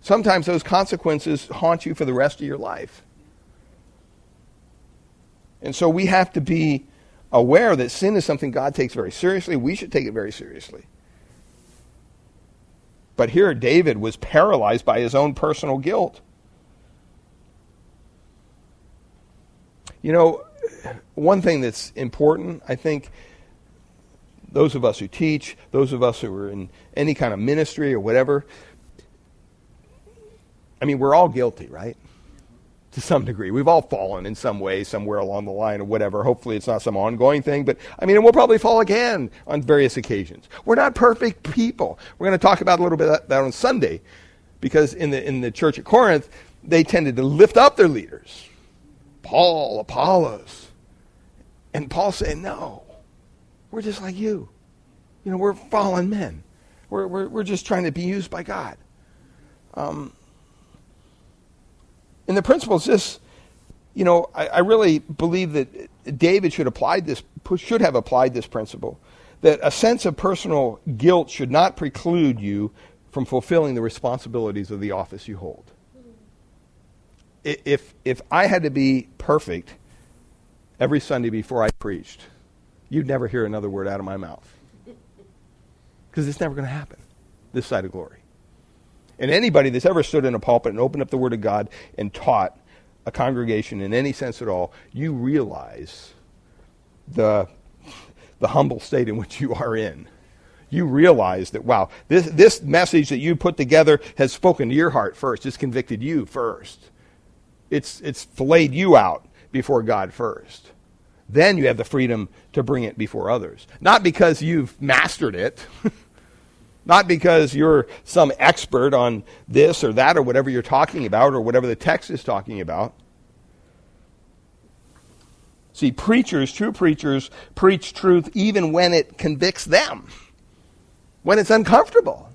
Sometimes those consequences haunt you for the rest of your life. And so we have to be aware that sin is something God takes very seriously. We should take it very seriously. But here, David was paralyzed by his own personal guilt. You know, one thing that's important, I think, those of us who teach, those of us who are in any kind of ministry or whatever, I mean, we're all guilty, right? to some degree. We've all fallen in some way, somewhere along the line, or whatever. Hopefully, it's not some ongoing thing, but I mean, we'll probably fall again on various occasions. We're not perfect people. We're going to talk about a little bit of that on Sunday, because in the in the church at Corinth, they tended to lift up their leaders, Paul, Apollos, and Paul said, "No, we're just like you. You know, we're fallen men. We're we're, we're just trying to be used by God." Um, and the principle is this you know, I, I, really believe that David should apply this, should have applied this principle, that a sense of personal guilt should not preclude you from fulfilling the responsibilities of the office you hold. If if I had to be perfect every Sunday before I preached, you'd never hear another word out of my mouth, because it's never going to happen this side of glory. And anybody that's ever stood in a pulpit and opened up the Word of God and taught a congregation in any sense at all, you realize the, the humble state in which you are in. You realize that, wow, this, this message that you put together has spoken to your heart first. It's convicted you first. It's, it's filleted you out before God first. Then you have the freedom to bring it before others. Not because you've mastered it. Not because you're some expert on this or that or whatever you're talking about or whatever the text is talking about. See, preachers, true preachers, preach truth even when it convicts them, when it's uncomfortable.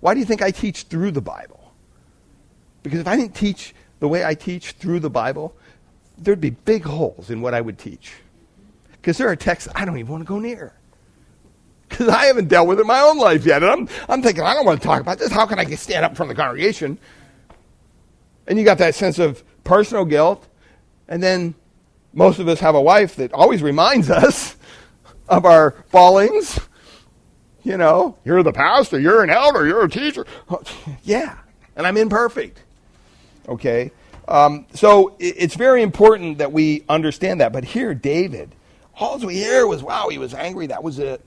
Why do you think I teach through the Bible? Because if I didn't teach the way I teach through the Bible, there'd be big holes in what I would teach. Because there are texts I don't even want to go near because I haven't dealt with it in my own life yet. And I'm, I'm thinking, I don't want to talk about this. How can I get stand up from the congregation? And you got that sense of personal guilt. And then most of us have a wife that always reminds us of our fallings. You know, you're the pastor, you're an elder, you're a teacher. Yeah. and I'm imperfect. Okay? Um, so it's very important that we understand that. But here, David, all we hear was, wow, he was angry. That was it.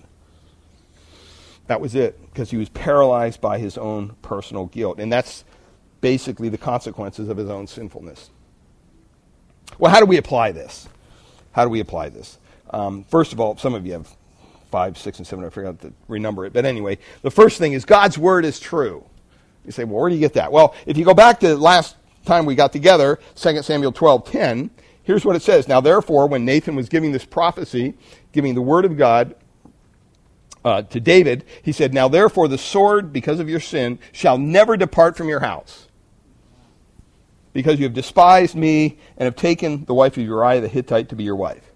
That was it, because he was paralyzed by his own personal guilt. And that's basically the consequences of his own sinfulness. Well, how do we apply this? How do we apply this? Um, first of all, some of you have five, six, and seven. I forgot to renumber it. But anyway, the first thing is God's word is true. You say, well, where do you get that? Well, if you go back to last time we got together, 2 Samuel 12 10, here's what it says. Now, therefore, when Nathan was giving this prophecy, giving the word of God uh, to David, he said, Now, therefore, the sword, because of your sin, shall never depart from your house because you have despised me and have taken the wife of Uriah the Hittite to be your wife.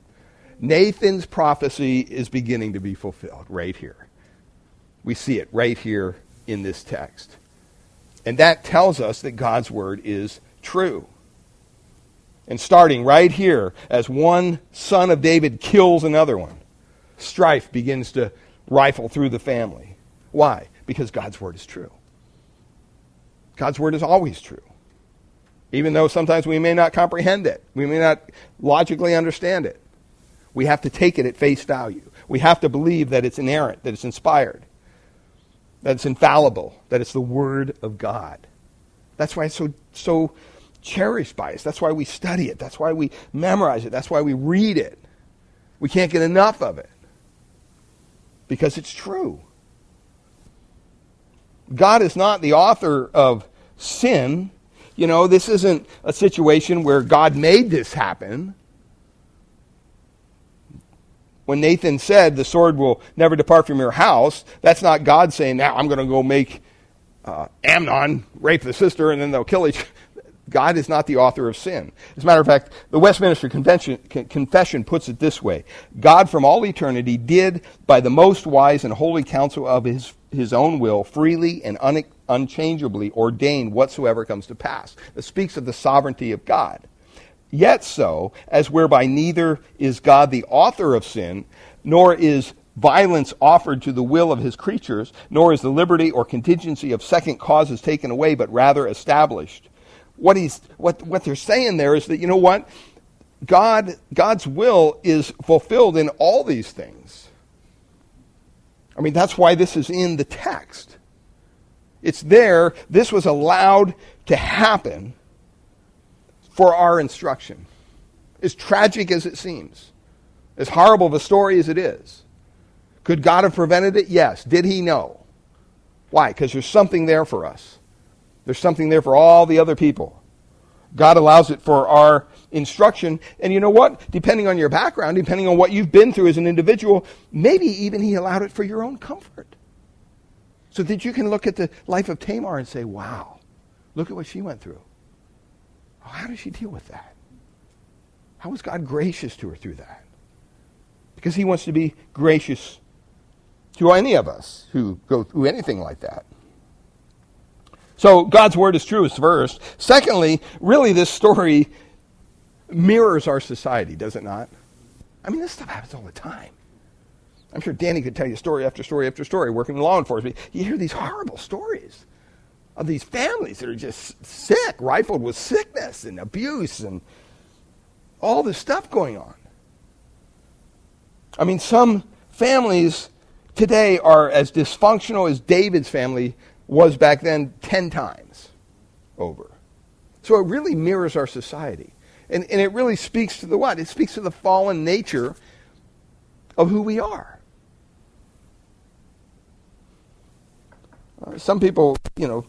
Nathan's prophecy is beginning to be fulfilled right here. We see it right here in this text. And that tells us that God's word is true. And starting right here, as one son of David kills another one, strife begins to rifle through the family. Why? Because God's word is true. God's word is always true even though sometimes we may not comprehend it. We may not logically understand it. We have to take it at face value. We have to believe that it's inerrant, that it's inspired, that it's infallible, that it's the Word of God. That's why it's so, so cherished by us. That's why we study it. That's why we memorize it. That's why we read it. We can't get enough of it because it's true. God is not the author of sin you know, this isn't a situation where God made this happen. When Nathan said, The sword will never depart from your house, that's not God saying, Now I'm going to go make uh, Amnon rape the sister and then they'll kill each God is not the author of sin. As a matter of fact, the Westminster Confession puts it this way God from all eternity did, by the most wise and holy counsel of his, his own will, freely and un, unchangeably ordain whatsoever comes to pass. It speaks of the sovereignty of God. Yet so, as whereby neither is God the author of sin, nor is violence offered to the will of his creatures, nor is the liberty or contingency of second causes taken away, but rather established. What, he's, what, what they're saying there is that, you know what? God, God's will is fulfilled in all these things. I mean, that's why this is in the text. It's there. This was allowed to happen for our instruction. As tragic as it seems, as horrible of a story as it is, could God have prevented it? Yes. Did he know? Why? Because there's something there for us. There's something there for all the other people. God allows it for our instruction. And you know what? Depending on your background, depending on what you've been through as an individual, maybe even He allowed it for your own comfort so that you can look at the life of Tamar and say, wow, look at what she went through. How did she deal with that? How was God gracious to her through that? Because he wants to be gracious to any of us who go through anything like that. So God's word is true, it's first. Secondly, really this story mirrors our society, does it not? I mean, this stuff happens all the time. I'm sure Danny could tell you story after story after story working in law enforcement. You hear these horrible stories of these families that are just sick, rifled with sickness and abuse and all this stuff going on. I mean, some families today are as dysfunctional as David's family was back then 10 times over. So it really mirrors our society. And, and it really speaks to the what? It speaks to the fallen nature of who we are. Uh, some people, you know,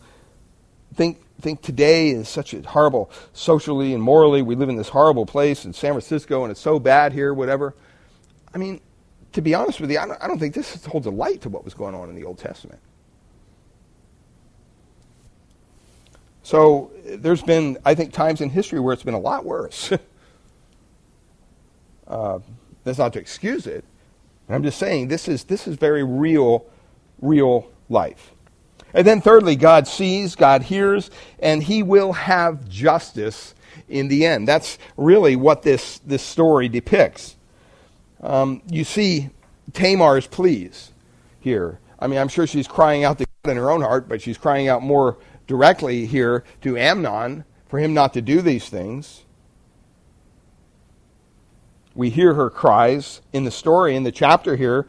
think think today is such a horrible socially and morally. We live in this horrible place in San Francisco, and it's so bad here, whatever. I mean, to be honest with you, I don't, I don't think this holds a light to what was going on in the Old Testament. So there's been, I think, times in history where it's been a lot worse. uh, that's not to excuse it. I'm just saying this is this is very real, real life. And then thirdly, God sees, God hears, and he will have justice in the end. That's really what this, this story depicts. Um, you see Tamar's pleas here. I mean, I'm sure she's crying out to God in her own heart, but she's crying out more directly here to Amnon for him not to do these things. We hear her cries in the story, in the chapter here.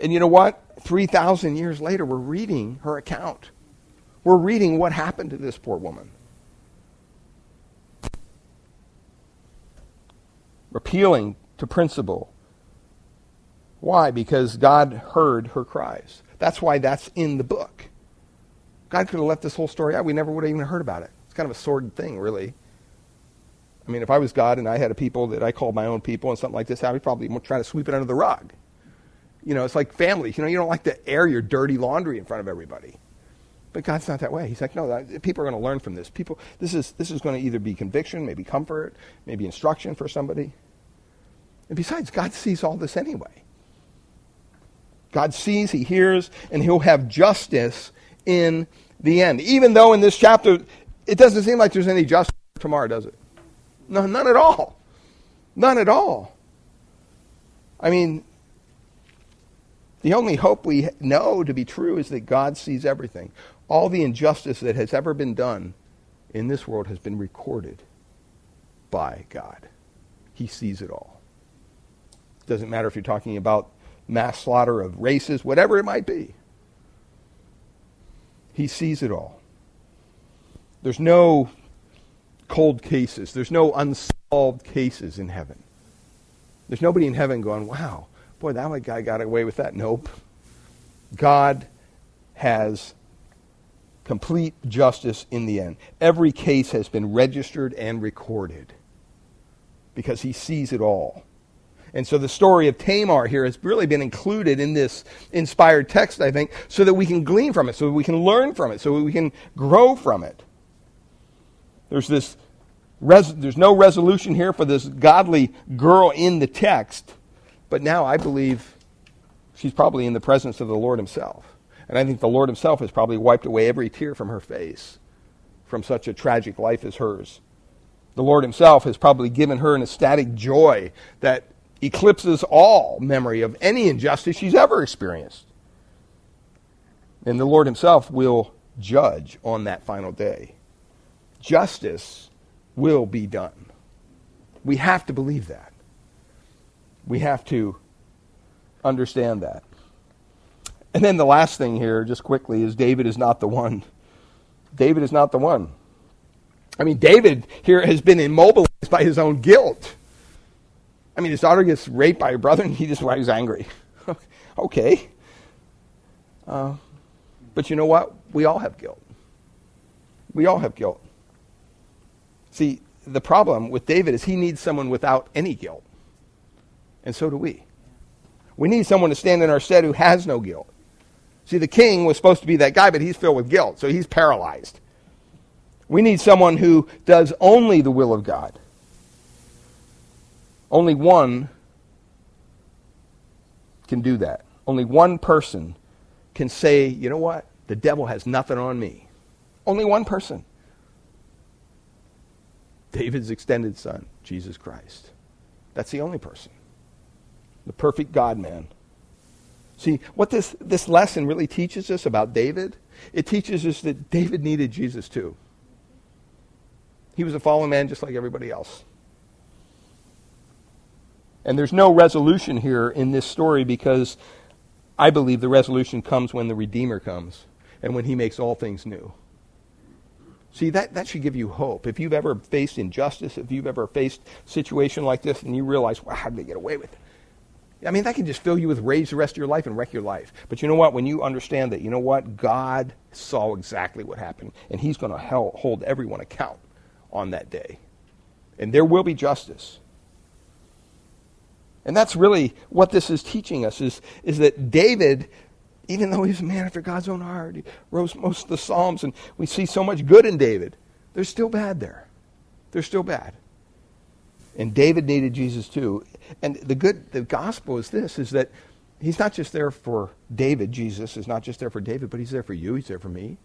And you know what? 3,000 years later, we're reading her account. We're reading what happened to this poor woman. Appealing to principle. Why? Because God heard her cries. That's why that's in the book. God could have left this whole story out. We never would have even heard about it. It's kind of a sordid thing, really. I mean, if I was God and I had a people that I called my own people and something like this I'd probably try to sweep it under the rug. You know, it's like families. You know, you don't like to air your dirty laundry in front of everybody. But God's not that way. He's like, no, people are going to learn from this. People, this is, this is going to either be conviction, maybe comfort, maybe instruction for somebody. And besides, God sees all this anyway. God sees, He hears, and He'll have justice in the end. Even though in this chapter, it doesn't seem like there's any justice tomorrow, does it? No, none at all. None at all. I mean, the only hope we know to be true is that God sees everything. All the injustice that has ever been done in this world has been recorded by God. He sees it all. It doesn't matter if you're talking about mass slaughter of races, whatever it might be. He sees it all. There's no cold cases. There's no unsolved cases in heaven. There's nobody in heaven going, wow, Boy, that guy got away with that. Nope. God has complete justice in the end. Every case has been registered and recorded because he sees it all. And so the story of Tamar here has really been included in this inspired text, I think, so that we can glean from it, so that we can learn from it, so that we can grow from it. There's this res- there's no resolution here for this godly girl in the text. But now I believe she's probably in the presence of the Lord Himself. And I think the Lord Himself has probably wiped away every tear from her face from such a tragic life as hers. The Lord Himself has probably given her an ecstatic joy that eclipses all memory of any injustice she's ever experienced. And the Lord Himself will judge on that final day. Justice will be done. We have to believe that. We have to understand that. And then the last thing here, just quickly, is David is not the one. David is not the one. I mean, David here has been immobilized by his own guilt. I mean, his daughter gets raped by her brother, and he just he's angry. okay. Uh, but you know what? We all have guilt. We all have guilt. See, the problem with David is he needs someone without any guilt. And so do we. We need someone to stand in our stead who has no guilt. See, the king was supposed to be that guy, but he's filled with guilt, so he's paralyzed. We need someone who does only the will of God. Only one can do that. Only one person can say, you know what? The devil has nothing on me. Only one person. David's extended son, Jesus Christ. That's the only person the perfect God man. See, what this, this lesson really teaches us about David, it teaches us that David needed Jesus too. He was a fallen man just like everybody else. And there's no resolution here in this story because I believe the resolution comes when the Redeemer comes and when he makes all things new. See, that, that should give you hope. If you've ever faced injustice, if you've ever faced a situation like this and you realize, wow, how did they get away with it? I mean, that can just fill you with rage the rest of your life and wreck your life. But you know what? When you understand that, you know what? God saw exactly what happened, and He's going to hold everyone account on that day. And there will be justice. And that's really what this is teaching us is, is that David, even though he's a man after God's own heart, he wrote most of the Psalms, and we see so much good in David, there's still bad there. There's still bad. And David needed Jesus too. And the good the gospel is this is that he's not just there for David, Jesus is not just there for David, but he's there for you, he's there for me.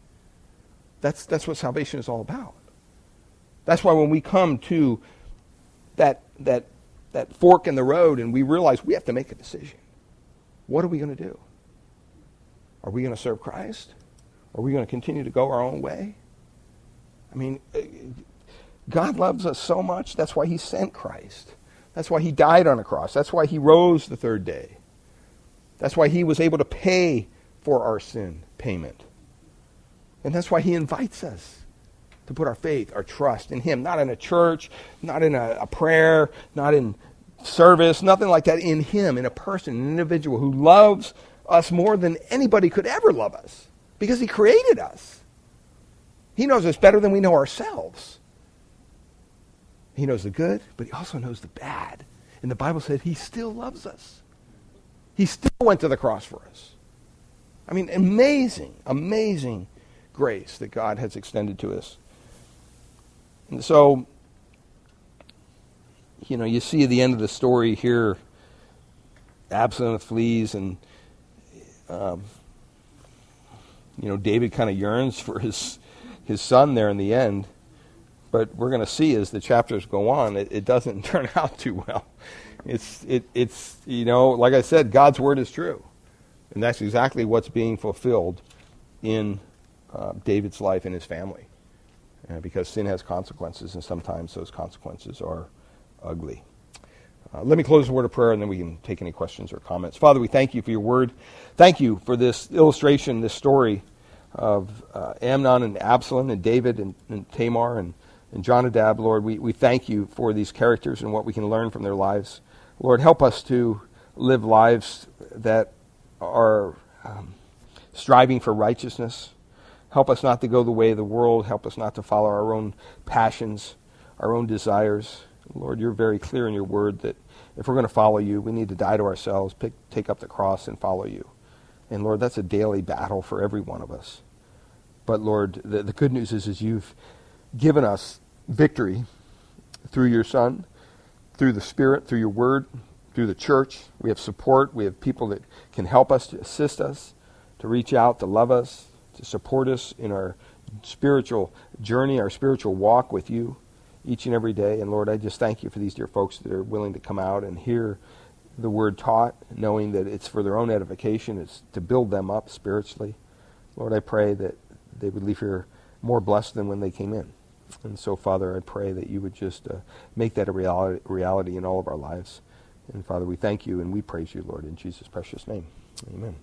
That's that's what salvation is all about. That's why when we come to that that that fork in the road and we realize we have to make a decision. What are we going to do? Are we going to serve Christ Are we going to continue to go our own way? I mean, God loves us so much. That's why he sent Christ. That's why he died on a cross. That's why he rose the third day. That's why he was able to pay for our sin payment. And that's why he invites us to put our faith, our trust in him, not in a church, not in a, a prayer, not in service, nothing like that, in him, in a person, an individual who loves us more than anybody could ever love us because he created us. He knows us better than we know ourselves. He knows the good, but he also knows the bad. And the Bible said he still loves us. He still went to the cross for us. I mean, amazing, amazing grace that God has extended to us. And so, you know, you see the end of the story here, Absalom flees, and um, you know, David kind of yearns for his his son there in the end. But we're going to see as the chapters go on, it, it doesn't turn out too well. It's it, it's you know, like I said, God's word is true, and that's exactly what's being fulfilled in uh, David's life and his family. Uh, because sin has consequences, and sometimes those consequences are ugly. Uh, let me close the word of prayer, and then we can take any questions or comments. Father, we thank you for your word. Thank you for this illustration, this story of uh, Amnon and Absalom and David and, and Tamar and, and Jonadab, Lord. We, we thank you for these characters and what we can learn from their lives. Lord, help us to live lives that are um, striving for righteousness. Help us not to go the way of the world. Help us not to follow our own passions, our own desires. Lord, you're very clear in your word that if we're going to follow you, we need to die to ourselves, pick, take up the cross, and follow you. And Lord, that's a daily battle for every one of us. But Lord, the, the good news is, is you've given us victory through your Son, through the Spirit, through your Word, through the church. We have support. We have people that can help us, to assist us, to reach out, to love us, to support us in our spiritual journey, our spiritual walk with you each and every day. And Lord, I just thank you for these dear folks that are willing to come out and hear the word taught, knowing that it's for their own edification, it's to build them up spiritually. Lord, I pray that they would leave here more blessed than when they came in. And so, Father, I pray that you would just uh, make that a reality, reality in all of our lives. And Father, we thank you and we praise you, Lord, in Jesus' precious name. Amen.